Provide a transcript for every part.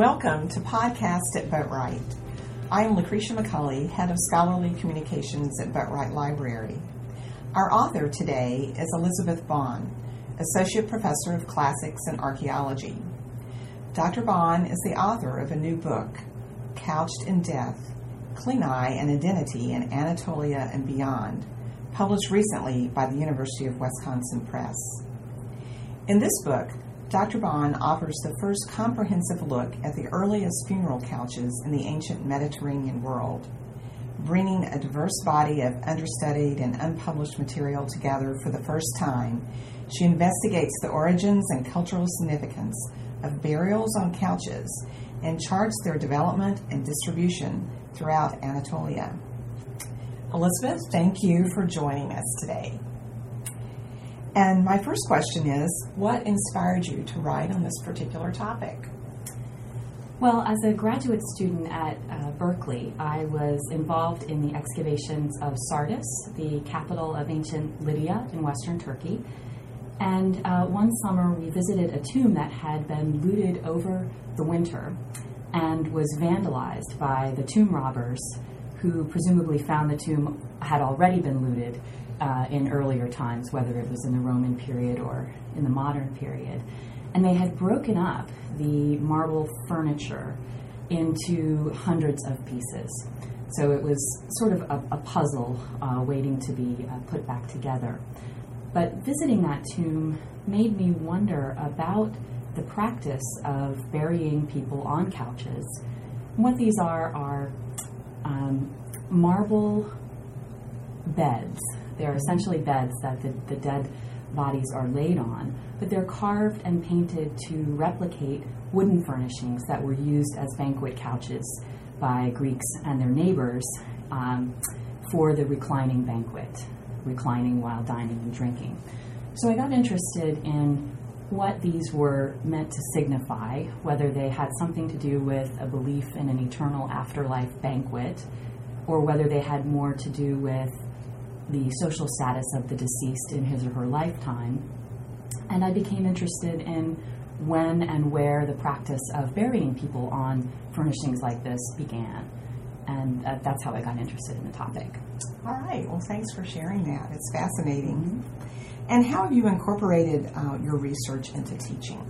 Welcome to Podcast at Boatwright. I am Lucretia McCulley, Head of Scholarly Communications at Boatwright Library. Our author today is Elizabeth Baughan, Associate Professor of Classics and Archaeology. Dr. Baughan is the author of a new book, Couched in Death Klinai and Identity in Anatolia and Beyond, published recently by the University of Wisconsin Press. In this book, Dr. Baughan offers the first comprehensive look at the earliest funeral couches in the ancient Mediterranean world. Bringing a diverse body of understudied and unpublished material together for the first time, she investigates the origins and cultural significance of burials on couches and charts their development and distribution throughout Anatolia. Elizabeth, thank you for joining us today. And my first question is what inspired you to write on this particular topic? Well, as a graduate student at uh, Berkeley, I was involved in the excavations of Sardis, the capital of ancient Lydia in western Turkey. And uh, one summer, we visited a tomb that had been looted over the winter and was vandalized by the tomb robbers who presumably found the tomb had already been looted uh, in earlier times, whether it was in the Roman period or in the modern period. And they had broken up the marble furniture into hundreds of pieces. So it was sort of a, a puzzle uh, waiting to be uh, put back together. But visiting that tomb made me wonder about the practice of burying people on couches. And what these are are um, marble beds they are essentially beds that the, the dead bodies are laid on, but they're carved and painted to replicate wooden furnishings that were used as banquet couches by Greeks and their neighbors um, for the reclining banquet, reclining while dining and drinking. So I got interested in what these were meant to signify, whether they had something to do with a belief in an eternal afterlife banquet, or whether they had more to do with the social status of the deceased in his or her lifetime. And I became interested in when and where the practice of burying people on furnishings like this began. And uh, that's how I got interested in the topic. All right. Well, thanks for sharing that. It's fascinating. Mm-hmm. And how have you incorporated uh, your research into teaching?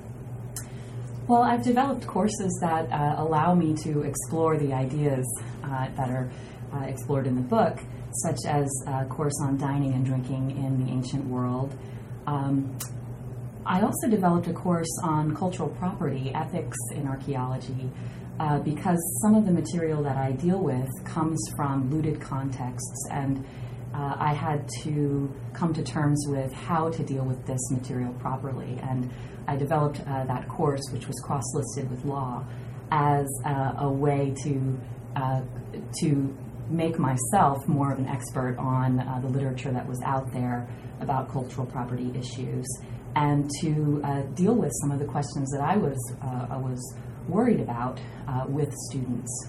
Well, I've developed courses that uh, allow me to explore the ideas uh, that are uh, explored in the book such as a course on dining and drinking in the ancient world. Um, I also developed a course on cultural property, ethics in archaeology, uh, because some of the material that I deal with comes from looted contexts, and uh, I had to come to terms with how to deal with this material properly. And I developed uh, that course, which was cross listed with law, as a way to uh, to make myself more of an expert on uh, the literature that was out there about cultural property issues and to uh, deal with some of the questions that I was, uh, I was worried about uh, with students.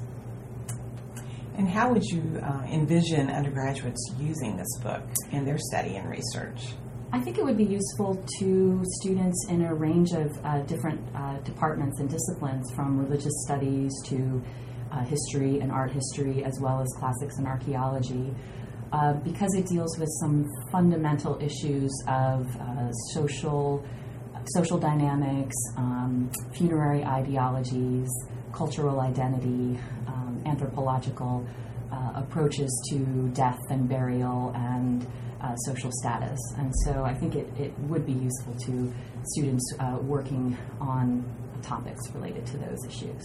And how would you uh, envision undergraduates using this book in their study and research? I think it would be useful to students in a range of uh, different departments and disciplines, from religious studies to uh, history and art history, as well as classics and archaeology, uh, because it deals with some fundamental issues of uh, social social dynamics, um, funerary ideologies, cultural identity, um, anthropological uh, approaches to death and burial and uh, social status. And so I think it, it would be useful to students uh, working on topics related to those issues.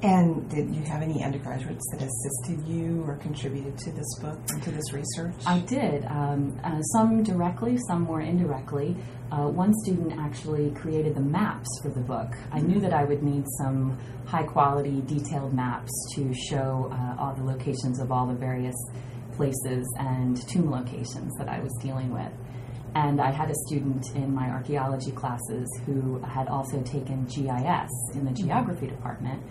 And did you have any undergraduates that assisted you or contributed to this book and to this research? I did. Um, uh, some directly, some more indirectly. Uh, one student actually created the maps for the book. I knew that I would need some high quality, detailed maps to show uh, all the locations of all the various places and tomb locations that I was dealing with. And I had a student in my archaeology classes who had also taken GIS in the geography department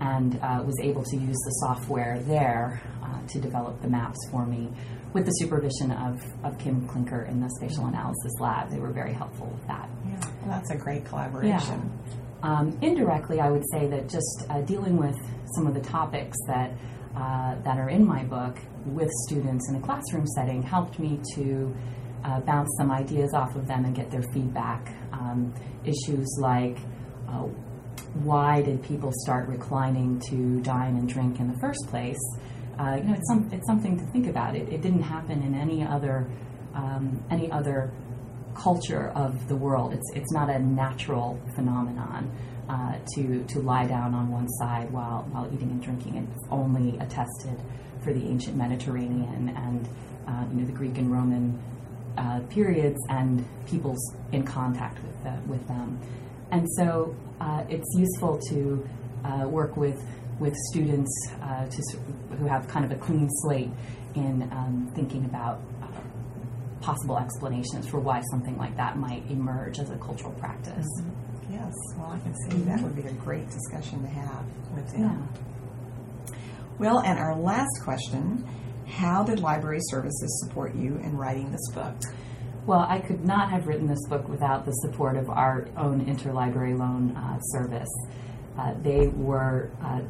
and uh, was able to use the software there uh, to develop the maps for me with the supervision of, of Kim Klinker in the spatial analysis lab. They were very helpful with that. Yeah, that's a great collaboration. Um, indirectly, I would say that just uh, dealing with some of the topics that uh, that are in my book with students in a classroom setting helped me to uh, bounce some ideas off of them and get their feedback. Um, issues like uh, why did people start reclining to dine and drink in the first place? Uh, you know, it's, some, it's something to think about. It, it didn't happen in any other um, any other culture of the world. It's it's not a natural phenomenon uh, to to lie down on one side while while eating and drinking. It's only attested for the ancient Mediterranean and uh, you know the Greek and Roman uh, periods and peoples in contact with the, with them. And so uh, it's useful to uh, work with with students uh, to, who have kind of a clean slate in um, thinking about possible explanations for why something like that might emerge as a cultural practice. Mm-hmm. Yes, well, I can see mm-hmm. that would be a great discussion to have with them. Yeah. Well, and our last question How did library services support you in writing this book? Well, I could not have written this book without the support of our own interlibrary loan uh, service. Uh, they were uh,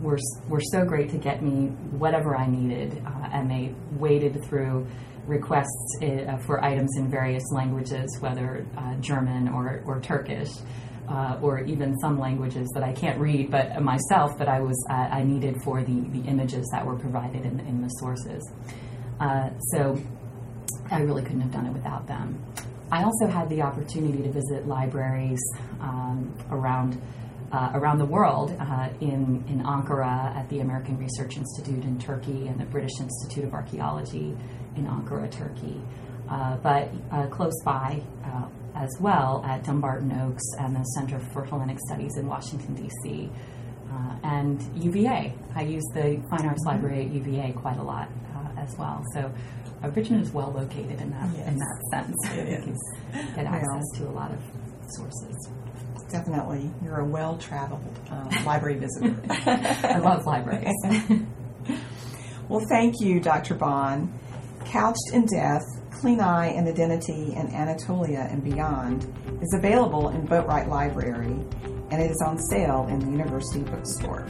were were so great to get me whatever I needed, uh, and they waded through requests uh, for items in various languages, whether uh, German or, or Turkish, uh, or even some languages that I can't read, but myself, but I was uh, I needed for the, the images that were provided in, in the sources. Uh, so I really couldn't have done it without them. I also had the opportunity to visit libraries um, around. Uh, around the world, uh, in, in Ankara at the American Research Institute in Turkey and the British Institute of Archaeology in Ankara, Turkey, uh, but uh, close by uh, as well at Dumbarton Oaks and the Center for Hellenic Studies in Washington, D.C. Uh, and UVA. I use the Fine Arts mm-hmm. Library at UVA quite a lot as well. So Richmond is well located in that yes. in that sense. It is. get access to a lot of sources. Definitely, you're a well-traveled um, library visitor. I love libraries. well, thank you, Dr. Baughan. Couched in Death, Klinai and Identity in Anatolia and Beyond is available in Boatwright Library and it is on sale in the University Bookstore.